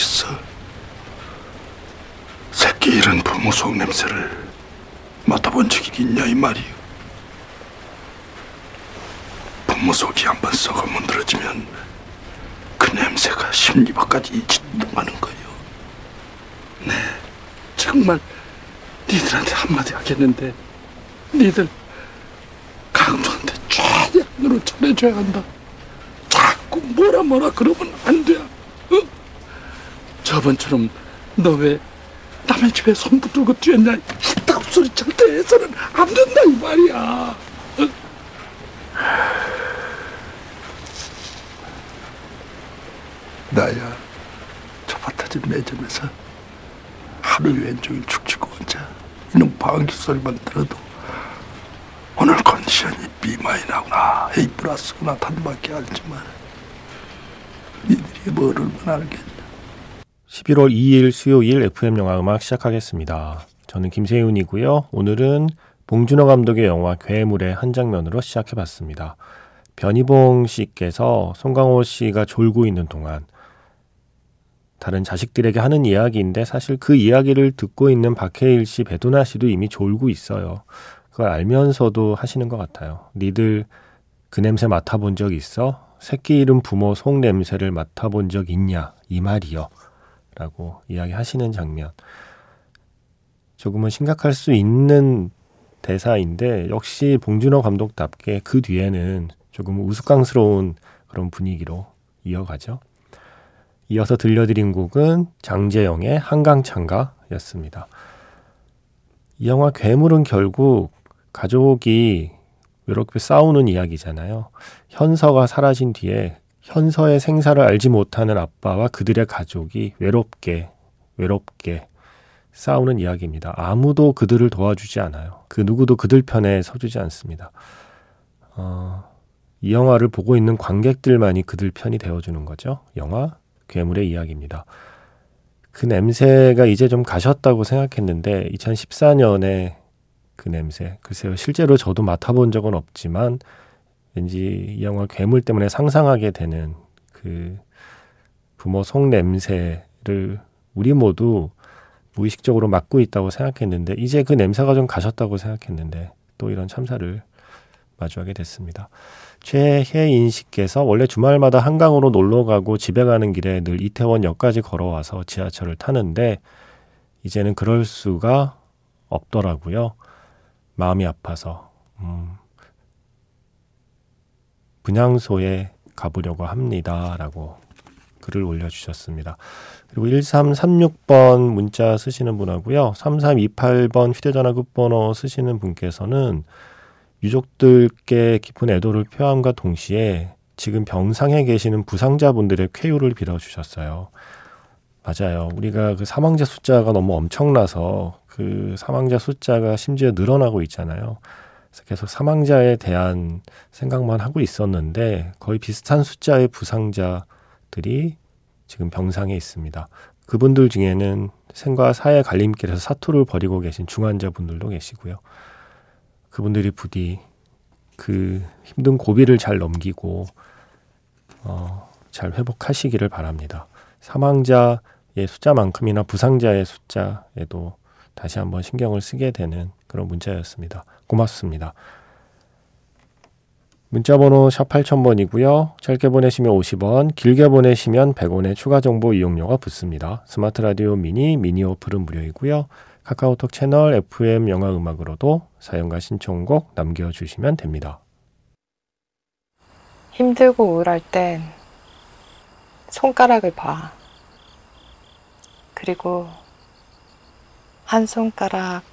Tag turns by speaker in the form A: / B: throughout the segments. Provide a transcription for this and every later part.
A: 있어? 새끼 잃은 부모 속 냄새를 맡아본 적이 있냐 이 말이오. 부모 속이 한번 썩어 문드러지면 그 냄새가 심리밖까지 진동하는 거요. 네, 정말 니들한테 한마디 하겠는데 니들 강도한테 최대한으로 전해줘야 한다. 자꾸 뭐라 뭐라 그러면 안 돼. 어? 저번처럼 너 왜 남의 집에 손 붙들고 뛰었냐? 이따 소리 절대 해서는 안 된다 이 말이야. 어? 나야 저밭타진 매점에서 하루 왼종일 축축 혼자 이놈 방귀 소리만 들어도 오늘 컨디션이 비마이나구나 A 플러스구나 단밖에 알지만 니들이 뭘 얼마나 알겠냐
B: 11월 2일 수요일 FM 영화 음악 시작하겠습니다. 저는 김세윤이고요. 오늘은 봉준호 감독의 영화 괴물의 한 장면으로 시작해 봤습니다. 변희봉 씨께서 송강호 씨가 졸고 있는 동안 다른 자식들에게 하는 이야기인데 사실 그 이야기를 듣고 있는 박해일 씨, 배두나 씨도 이미 졸고 있어요. 그걸 알면서도 하시는 것 같아요. 니들 그 냄새 맡아본 적 있어? 새끼 이름 부모 속 냄새를 맡아본 적 있냐? 이 말이요. 라고 이야기하시는 장면. 조금은 심각할 수 있는 대사인데 역시 봉준호 감독답게 그 뒤에는 조금 우스꽝스러운 그런 분위기로 이어가죠. 이어서 들려드린 곡은 장재영의 한강창가였습니다. 이 영화 괴물은 결국 가족이 외롭게 싸우는 이야기잖아요. 현서가 사라진 뒤에 현서의 생사를 알지 못하는 아빠와 그들의 가족이 외롭게, 외롭게 싸우는 이야기입니다. 아무도 그들을 도와주지 않아요. 그 누구도 그들 편에 서주지 않습니다. 어, 이 영화를 보고 있는 관객들만이 그들 편이 되어주는 거죠. 영화 괴물의 이야기입니다. 그 냄새가 이제 좀 가셨다고 생각했는데 2014년에 그 냄새 글쎄요 실제로 저도 맡아본 적은 없지만 왠지 이 영화 괴물 때문에 상상하게 되는 그 부모 속 냄새를 우리 모두 무의식적으로 맡고 있다고 생각했는데 이제 그 냄새가 좀 가셨다고 생각했는데 또 이런 참사를 마주하게 됐습니다. 최혜인 씨께서 원래 주말마다 한강으로 놀러 가고 집에 가는 길에 늘 이태원 역까지 걸어와서 지하철을 타는데 이제는 그럴 수가 없더라고요. 마음이 아파서 음, 분향소에 가보려고 합니다 라고 글을 올려주셨습니다. 그리고 1336번 문자 쓰시는 분하고요. 3328번 휴대전화 끝번호 쓰시는 분께서는 유족들께 깊은 애도를 표함과 동시에 지금 병상에 계시는 부상자분들의 쾌유를 빌어주셨어요. 맞아요. 우리가 그 사망자 숫자가 너무 엄청나서 그 사망자 숫자가 심지어 늘어나고 있잖아요. 그래서 계속 사망자에 대한 생각만 하고 있었는데 거의 비슷한 숫자의 부상자들이 지금 병상에 있습니다. 그분들 중에는 생과 사의 갈림길에서 사투를 벌이고 계신 중환자분들도 계시고요. 그분들이 부디 그 힘든 고비를 잘 넘기고 어, 잘 회복하시기를 바랍니다. 사망자의 숫자만큼이나 부상자의 숫자에도 다시 한번 신경을 쓰게 되는 그런 문자였습니다. 고맙습니다. 문자 번호 샵 8000번이고요. 짧게 보내시면 50원, 길게 보내시면 100원의 추가 정보 이용료가 붙습니다. 스마트 라디오 미니, 미니 어플은 무료이고요. 카카오톡 채널 FM 영화 음악으로도 사연과 신청곡 남겨주시면 됩니다.
C: 힘들고 우울할 땐 손가락을 봐. 그리고 한 손가락,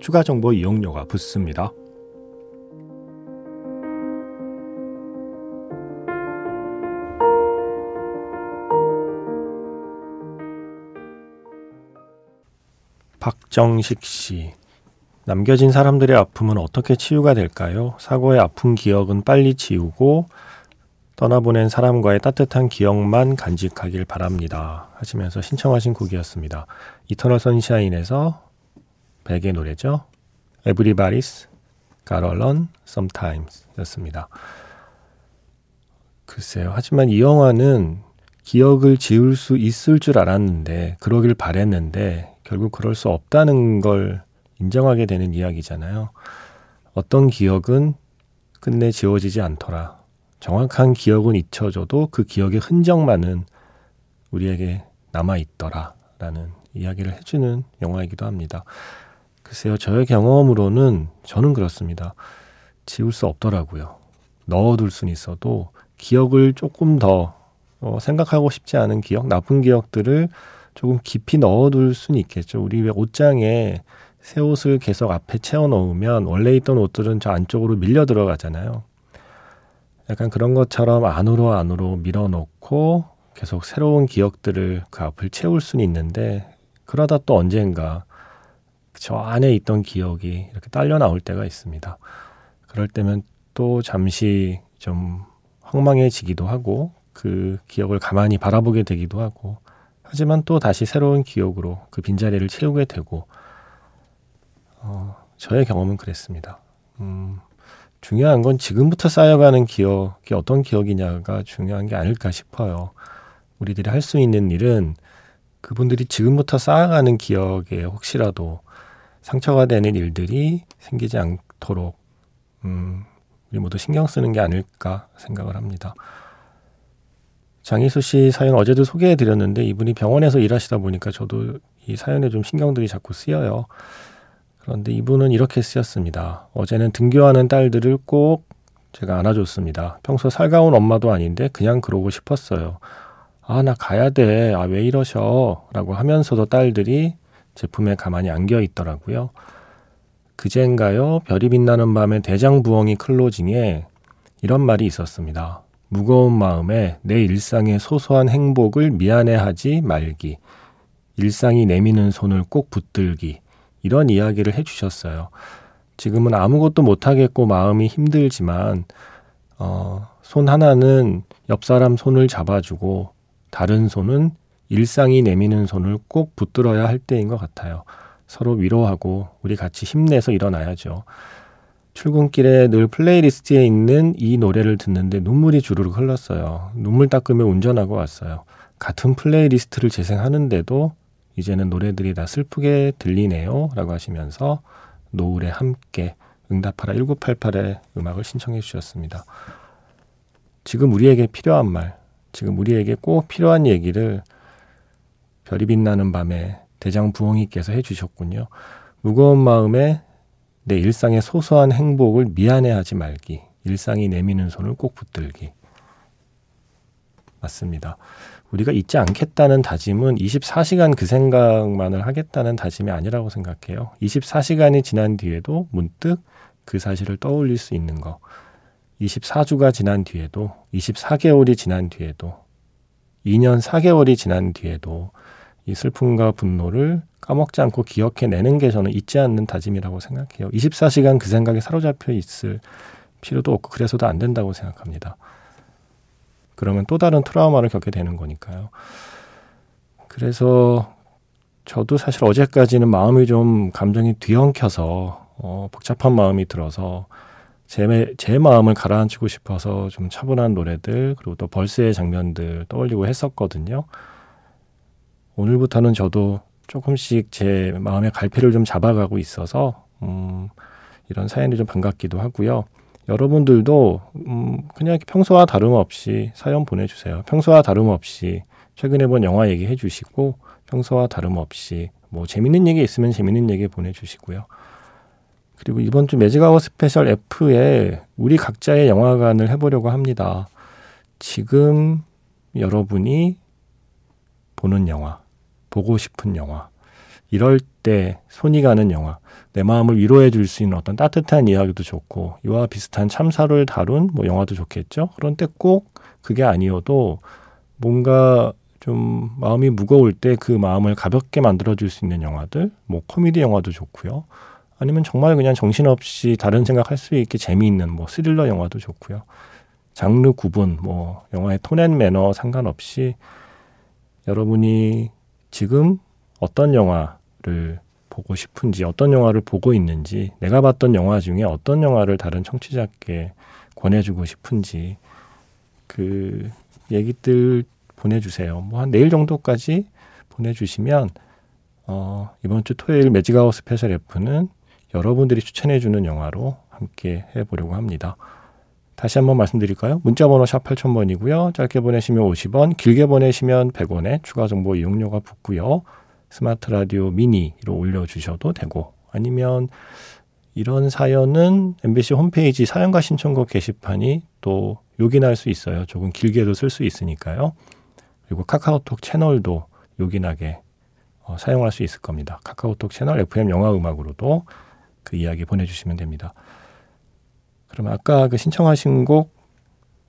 B: 추가 정보 이용료가 붙습니다. 박정식 씨. 남겨진 사람들의 아픔은 어떻게 치유가 될까요? 사고의 아픈 기억은 빨리 지우고 떠나보낸 사람과의 따뜻한 기억만 간직하길 바랍니다. 하시면서 신청하신 곡이었습니다. 이터널 선샤인에서 백의 노래죠. Everybody's Gotta Learn Sometimes 였습니다. 글쎄요. 하지만 이 영화는 기억을 지울 수 있을 줄 알았는데, 그러길 바랬는데, 결국 그럴 수 없다는 걸 인정하게 되는 이야기잖아요. 어떤 기억은 끝내 지워지지 않더라. 정확한 기억은 잊혀져도 그 기억의 흔적만은 우리에게 남아있더라. 라는 이야기를 해주는 영화이기도 합니다. 글쎄요, 저의 경험으로는 저는 그렇습니다. 지울 수 없더라고요. 넣어둘 수는 있어도 기억을 조금 더 어, 생각하고 싶지 않은 기억, 나쁜 기억들을 조금 깊이 넣어둘 수는 있겠죠. 우리 왜 옷장에 새 옷을 계속 앞에 채워 넣으면 원래 있던 옷들은 저 안쪽으로 밀려 들어가잖아요. 약간 그런 것처럼 안으로 안으로 밀어놓고 계속 새로운 기억들을 그 앞을 채울 수는 있는데 그러다 또 언젠가 저 안에 있던 기억이 이렇게 딸려 나올 때가 있습니다. 그럴 때면 또 잠시 좀 황망해지기도 하고 그 기억을 가만히 바라보게 되기도 하고 하지만 또 다시 새로운 기억으로 그 빈자리를 채우게 되고 어, 저의 경험은 그랬습니다. 음, 중요한 건 지금부터 쌓여가는 기억이 어떤 기억이냐가 중요한 게 아닐까 싶어요. 우리들이 할 수 있는 일은 그분들이 지금부터 쌓아가는 기억에 혹시라도 상처가 되는 일들이 생기지 않도록 음, 우리 모두 신경 쓰는 게 아닐까 생각을 합니다. 장희수 씨 사연 어제도 소개해 드렸는데 이분이 병원에서 일하시다 보니까 저도 이 사연에 좀 신경들이 자꾸 쓰여요. 그런데 이분은 이렇게 쓰였습니다. 어제는 등교하는 딸들을 꼭 제가 안아줬습니다. 평소 살가운 엄마도 아닌데 그냥 그러고 싶었어요. 아, 나 가야 돼. 아, 왜 이러셔? 라고 하면서도 딸들이 제품에 가만히 안겨 있더라고요. 그젠가요? 별이 빛나는 밤에 대장부엉이 클로징에 이런 말이 있었습니다. 무거운 마음에 내 일상의 소소한 행복을 미안해하지 말기. 일상이 내미는 손을 꼭 붙들기. 이런 이야기를 해주셨어요. 지금은 아무것도 못하겠고 마음이 힘들지만, 어, 손 하나는 옆 사람 손을 잡아주고, 다른 손은 일상이 내미는 손을 꼭 붙들어야 할 때인 것 같아요. 서로 위로하고, 우리 같이 힘내서 일어나야죠. 출근길에 늘 playlist에 있는 이 노래를 듣는데 눈물이 주르륵 흘렀어요. 눈물 닦으며 운전하고 왔어요. 같은 playlist를 재생하는데도 이제는 노래들이 다 슬프게 들리네요. 라고 하시면서 노을에 함께 응답하라 1988의 음악을 신청해 주셨습니다. 지금 우리에게 필요한 말, 지금 우리에게 꼭 필요한 얘기를 별이 빛나는 밤에 대장 부엉이께서 해 주셨군요. 무거운 마음에 내 일상의 소소한 행복을 미안해하지 말기. 일상이 내미는 손을 꼭 붙들기. 맞습니다. 우리가 잊지 않겠다는 다짐은 24시간 그 생각만을 하겠다는 다짐이 아니라고 생각해요. 24시간이 지난 뒤에도 문득 그 사실을 떠올릴 수 있는 거. 24주가 지난 뒤에도, 24개월이 지난 뒤에도, 2년 4개월이 지난 뒤에도 이 슬픔과 분노를 까먹지 않고 기억해내는 게 저는 잊지 않는 다짐이라고 생각해요. 24시간 그 생각에 사로잡혀 있을 필요도 없고 그래서도 안 된다고 생각합니다. 그러면 또 다른 트라우마를 겪게 되는 거니까요. 그래서 저도 사실 어제까지는 마음이 좀 감정이 뒤엉켜서 어, 복잡한 마음이 들어서 제, 제 마음을 가라앉히고 싶어서 좀 차분한 노래들 그리고 또 벌스의 장면들 떠올리고 했었거든요. 오늘부터는 저도 조금씩 제 마음의 갈피를 좀 잡아가고 있어서 음, 이런 사연이 좀 반갑기도 하고요. 여러분들도 음, 그냥 평소와 다름없이 사연 보내주세요. 평소와 다름없이 최근에 본 영화 얘기해 주시고 평소와 다름없이 뭐 재밌는 얘기 있으면 재밌는 얘기 보내주시고요. 그리고 이번 주 매직아워 스페셜 F에 우리 각자의 영화관을 해보려고 합니다. 지금 여러분이 보는 영화, 보고 싶은 영화, 이럴 때 손이 가는 영화, 내 마음을 위로해 줄 수 있는 어떤 따뜻한 이야기도 좋고, 이와 비슷한 참사를 다룬 뭐 영화도 좋겠죠? 그런데 꼭 그게 아니어도 뭔가 좀 마음이 무거울 때 그 마음을 가볍게 만들어줄 수 있는 영화들, 뭐 코미디 영화도 좋고요. 아니면 정말 그냥 정신없이 다른 생각할 수 있게 재미있는 뭐 스릴러 영화도 좋고요. 장르 구분, 뭐 영화의 tone and manner 상관없이 여러분이 지금 어떤 영화를 보고 싶은지, 어떤 영화를 보고 있는지, 내가 봤던 영화 중에 어떤 영화를 다른 청취자께 권해주고 싶은지 그 얘기들 보내주세요. 뭐 한 내일 정도까지 보내주시면 어, 이번 주 토요일 매직아워 스페셜 F는 여러분들이 추천해주는 영화로 함께 해보려고 합니다. 다시 한번 말씀드릴까요? 문자번호 샵 8000번이고요. 짧게 보내시면 50원, 길게 보내시면 100원에 추가 정보 이용료가 붙고요. 스마트 라디오 미니로 올려주셔도 되고 아니면 이런 사연은 MBC 홈페이지 사연과 신청곡 게시판이 또 요긴할 수 있어요. 조금 길게도 쓸 수 있으니까요. 그리고 카카오톡 채널도 요긴하게 어, 사용할 수 있을 겁니다. 카카오톡 채널 FM 영화 음악으로도 그 이야기 보내주시면 됩니다. 그러면 아까 그 신청하신 곡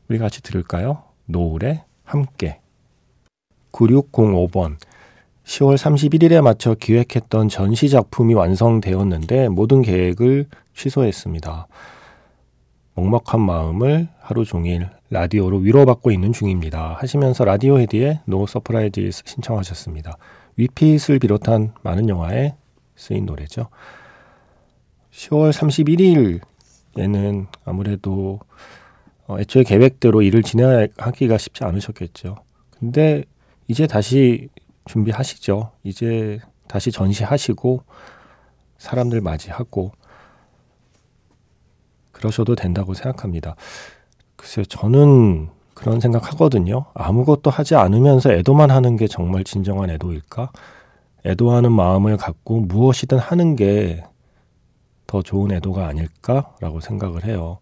B: 우리 같이 들을까요? 노을의 함께 9605번 10월 31일에 맞춰 기획했던 전시 작품이 완성되었는데 모든 계획을 취소했습니다. 먹먹한 마음을 하루 종일 라디오로 위로받고 있는 중입니다. 하시면서 Radiohead의 No Surprises 신청하셨습니다. 위핏을 비롯한 많은 영화에 쓰인 노래죠. 10월 31일 에는 아무래도 어, 애초에 계획대로 일을 진행하기가 쉽지 않으셨겠죠. 근데 이제 다시 준비하시죠. 이제 다시 전시하시고 사람들 맞이하고 그러셔도 된다고 생각합니다. 글쎄요, 저는 그런 생각 하거든요. 아무것도 하지 않으면서 애도만 하는 게 정말 진정한 애도일까? 애도하는 마음을 갖고 무엇이든 하는 게 더 좋은 애도가 아닐까라고 생각을 해요.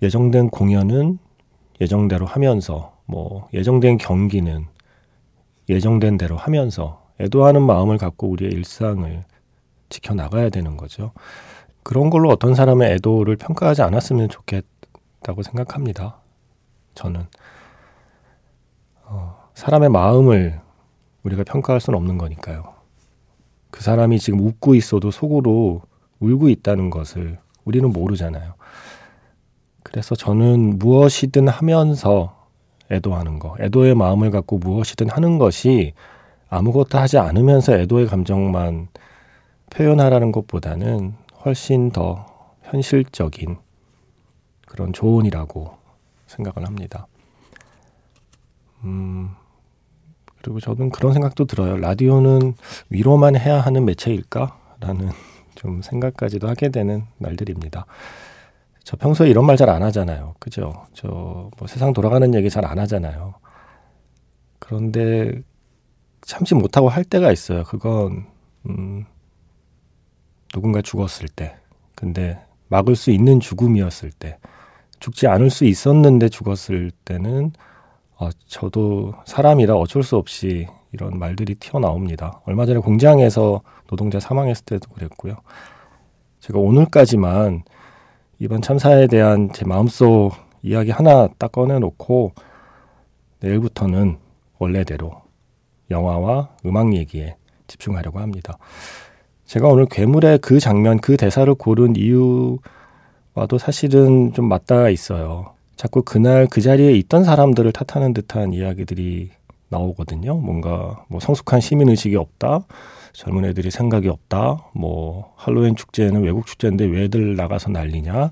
B: 예정된 공연은 예정대로 하면서, 뭐, 예정된 경기는 예정된 대로 하면서 애도하는 마음을 갖고 우리의 일상을 지켜나가야 되는 거죠. 그런 걸로 어떤 사람의 애도를 평가하지 않았으면 좋겠다고 생각합니다. 저는. 어, 사람의 마음을 우리가 평가할 수는 없는 거니까요. 그 사람이 지금 웃고 있어도 속으로 울고 있다는 것을 우리는 모르잖아요. 그래서 저는 무엇이든 하면서 애도하는 거, 애도의 마음을 갖고 무엇이든 하는 것이 아무것도 하지 않으면서 애도의 감정만 표현하라는 것보다는 훨씬 더 현실적인 그런 조언이라고 생각을 합니다. 음, 그리고 저는 그런 생각도 들어요. 라디오는 위로만 해야 하는 매체일까? 라는 좀 생각까지도 하게 되는 날들입니다. 저 평소에 이런 말 잘 안 하잖아요. 그죠? 저 뭐 세상 돌아가는 얘기 잘 안 하잖아요. 그런데 참지 못하고 할 때가 있어요. 그건 음, 누군가 죽었을 때. 근데 막을 수 있는 죽음이었을 때. 죽지 않을 수 있었는데 죽었을 때는 어, 저도 사람이라 어쩔 수 없이 이런 말들이 튀어나옵니다. 얼마 전에 공장에서 노동자 사망했을 때도 그랬고요. 제가 오늘까지만 이번 참사에 대한 제 마음속 이야기 하나 딱 꺼내놓고 내일부터는 원래대로 영화와 음악 얘기에 집중하려고 합니다. 제가 오늘 괴물의 그 장면, 그 대사를 고른 이유와도 사실은 좀 맞닿아 있어요. 자꾸 그날 그 자리에 있던 사람들을 탓하는 듯한 이야기들이 나오거든요. 뭔가 뭐 성숙한 시민 의식이 없다. 젊은 애들이 생각이 없다. 뭐 할로윈 축제는 외국 축제인데 왜들 나가서 난리냐.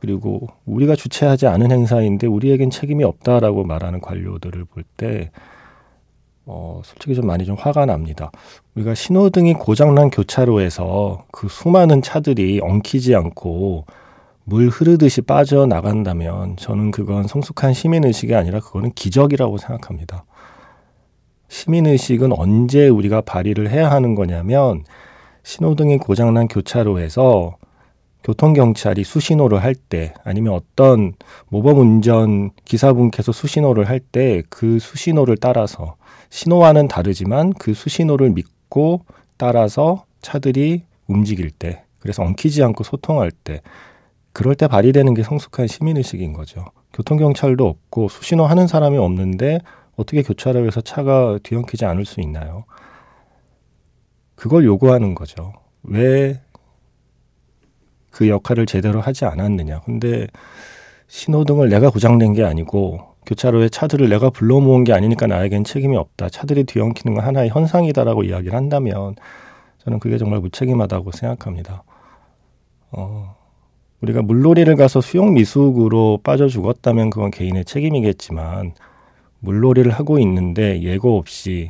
B: 그리고 우리가 주최하지 않은 행사인데 우리에겐 책임이 없다라고 말하는 관료들을 볼 때 어, 솔직히 좀 많이 좀 화가 납니다. 우리가 신호등이 고장난 교차로에서 그 수많은 차들이 엉키지 않고 물 흐르듯이 빠져나간다면 저는 그건 성숙한 시민의식이 아니라 그거는 기적이라고 생각합니다. 시민의식은 언제 우리가 발휘를 해야 하는 거냐면 신호등이 고장난 교차로에서 교통경찰이 수신호를 할 때 아니면 어떤 모범 운전 기사분께서 수신호를 할 때 그 수신호를 따라서 신호와는 다르지만 그 수신호를 믿고 따라서 차들이 움직일 때 그래서 엉키지 않고 소통할 때 그럴 때 발휘되는 게 성숙한 시민의식인 거죠. 교통경찰도 없고 수신호 하는 사람이 없는데 어떻게 교차로에서 차가 뒤엉키지 않을 수 있나요? 그걸 요구하는 거죠. 왜 그 역할을 제대로 하지 않았느냐. 근데 신호등을 내가 고장낸 게 아니고 교차로에 차들을 내가 불러 모은 게 아니니까 나에겐 책임이 없다. 차들이 뒤엉키는 건 하나의 현상이다라고 이야기를 한다면 저는 그게 정말 무책임하다고 생각합니다. 어, 우리가 물놀이를 가서 수영 미숙으로 빠져 죽었다면 그건 개인의 책임이겠지만 물놀이를 하고 있는데 예고 없이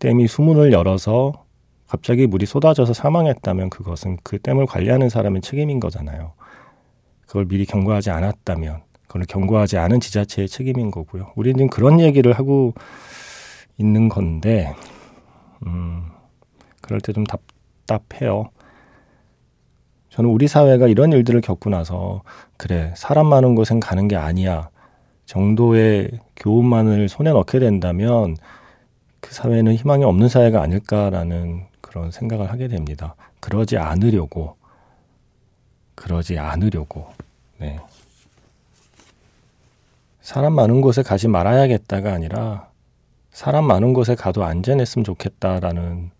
B: 댐이 수문을 열어서 갑자기 물이 쏟아져서 사망했다면 그것은 그 댐을 관리하는 사람의 책임인 거잖아요. 그걸 미리 경고하지 않았다면 그걸 경고하지 않은 지자체의 책임인 거고요. 우리는 그런 얘기를 하고 있는 건데 음, 그럴 때 좀 답답해요. 저는 우리 사회가 이런 일들을 겪고 나서 그래 사람 많은 곳엔 가는 게 아니야 정도의 교훈만을 손에 넣게 된다면 그 사회는 희망이 없는 사회가 아닐까라는 그런 생각을 하게 됩니다. 그러지 않으려고 그러지 않으려고 네. 사람 많은 곳에 가지 말아야겠다가 아니라 사람 많은 곳에 가도 안전했으면 좋겠다라는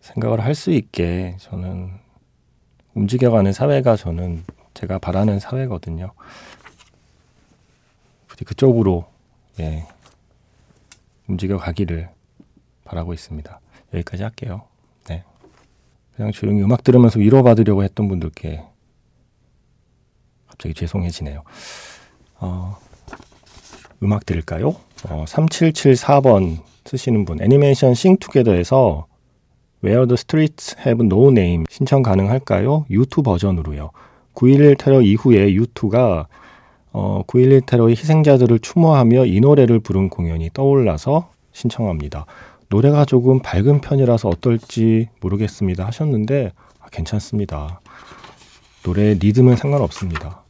B: 생각을 할 수 있게 저는 움직여가는 사회가 저는 제가 바라는 사회거든요. 그쪽으로 예, 움직여 가기를 바라고 있습니다. 여기까지 할게요. 네. 그냥 조용히 음악 들으면서 위로받으려고 했던 분들께 갑자기 죄송해지네요. 어, 음악 들을까요? 어, 3774번 쓰시는 분 애니메이션 싱투게더에서 Where the Streets Have No Name 신청 가능할까요? U2 버전으로요. 9.11 테러 이후에 U2가 어, 9.11 테러의 희생자들을 추모하며 이 노래를 부른 공연이 떠올라서 신청합니다. 노래가 조금 밝은 편이라서 어떨지 모르겠습니다 하셨는데 아, 괜찮습니다. 노래 리듬은 상관없습니다.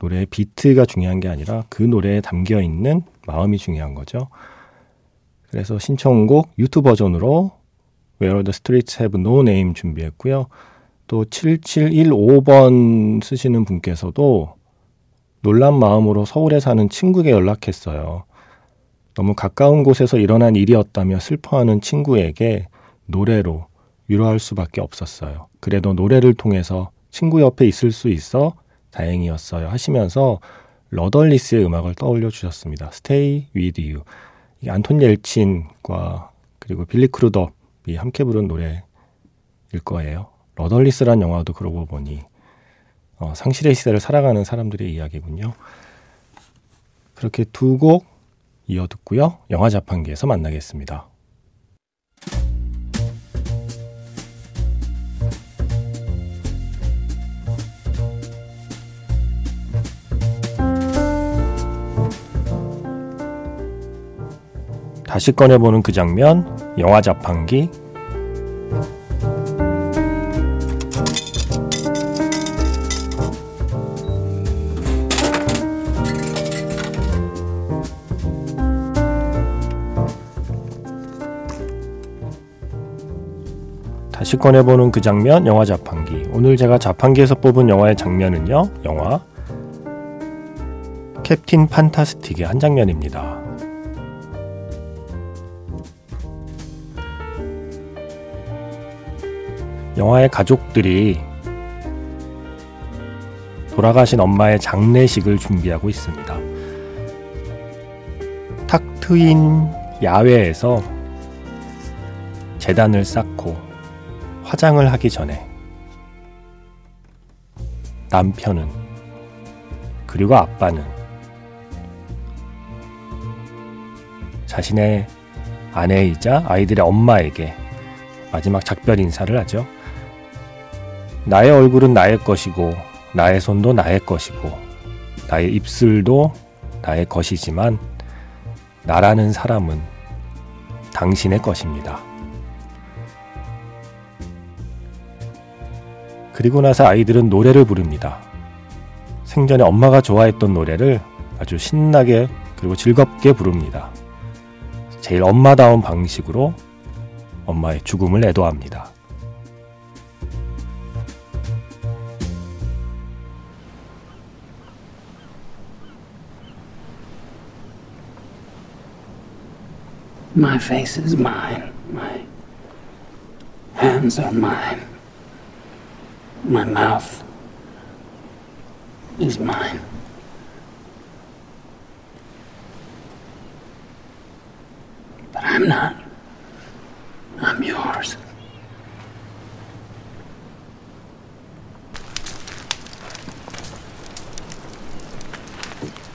B: 노래의 비트가 중요한 게 아니라 그 노래에 담겨 있는 마음이 중요한 거죠. 그래서 신청곡 유튜브 버전으로 Where the Streets Have No Name 준비했고요. 또 7715번 쓰시는 분께서도 놀란 마음으로 서울에 사는 친구에게 연락했어요. 너무 가까운 곳에서 일어난 일이었다며 슬퍼하는 친구에게 노래로 위로할 수밖에 없었어요. 그래도 노래를 통해서 친구 옆에 있을 수 있어 다행이었어요. 하시면서 러덜리스의 음악을 떠올려 주셨습니다. Stay with you. 이 안톤 옐친과 그리고 빌리 크루덥이 함께 부른 노래일 거예요. Rudderless란 영화도 그러고 보니 어, 상실의 시대를 살아가는 사람들의 이야기군요. 그렇게 두 곡 이어 듣고요. 영화 자판기에서 만나겠습니다. 다시 꺼내보는 그 장면, 영화 자판기 다시 꺼내보는 그 장면, 영화 자판기. 오늘 제가 자판기에서 뽑은 영화의 장면은요, 영화 캡틴 판타스틱의 한 장면입니다. 영화의 가족들이 돌아가신 엄마의 장례식을 준비하고 있습니다. 탁 트인 야외에서 재단을 쌓고 화장을 하기 전에 남편은 그리고 아빠는 자신의 아내이자 아이들의 엄마에게 마지막 작별 인사를 하죠. 나의 얼굴은 나의 것이고 나의 손도 나의 것이고 나의 입술도 나의 것이지만 나라는 사람은 당신의 것입니다. 그리고 나서 아이들은 노래를 부릅니다. 생전에 엄마가 좋아했던 노래를 아주 신나게 그리고 즐겁게 부릅니다. 제일 엄마다운 방식으로 엄마의 죽음을 애도합니다.
D: My face is mine. My mine. My mouth is mine. But I'm not. I'm yours.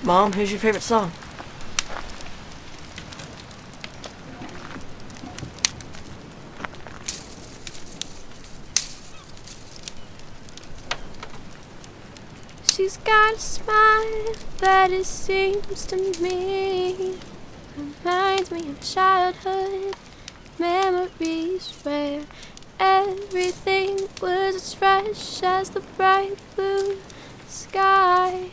E: Mom, who's your favorite song?
F: She's got a smile that it seems to me reminds me of childhood memories where everything was as fresh as the bright blue sky.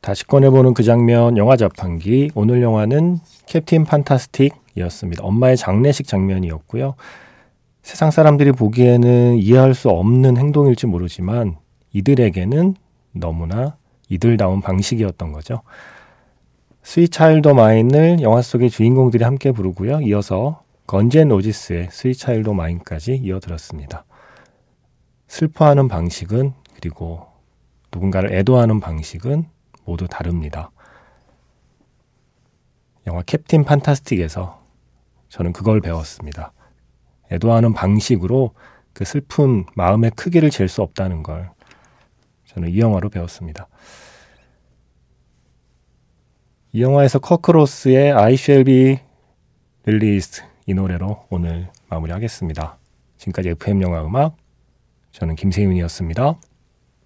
B: 다시 꺼내보는 그 장면 영화 자판기 오늘 영화는 캡틴 판타스틱이었습니다. 엄마의 장례식 장면이었고요. 세상 사람들이 보기에는 이해할 수 없는 행동일지 모르지만 이들에게는 너무나 이들다운 방식이었던 거죠. Sweet Child O' Mine을 영화 속의 주인공들이 함께 부르고요. 이어서 건젠 로지스의 스윗 차일드 마인까지 이어들었습니다. 슬퍼하는 방식은 그리고 누군가를 애도하는 방식은 모두 다릅니다. 영화 Captain Fantastic에서 저는 그걸 배웠습니다. 애도하는 방식으로 그 슬픈 마음의 크기를 잴 수 없다는 걸 저는 이 영화로 배웠습니다. 이 영화에서 커크로스의 I Shall Be Released 이 노래로 오늘 마무리하겠습니다. 지금까지 FM 영화 음악 저는 김세윤이었습니다.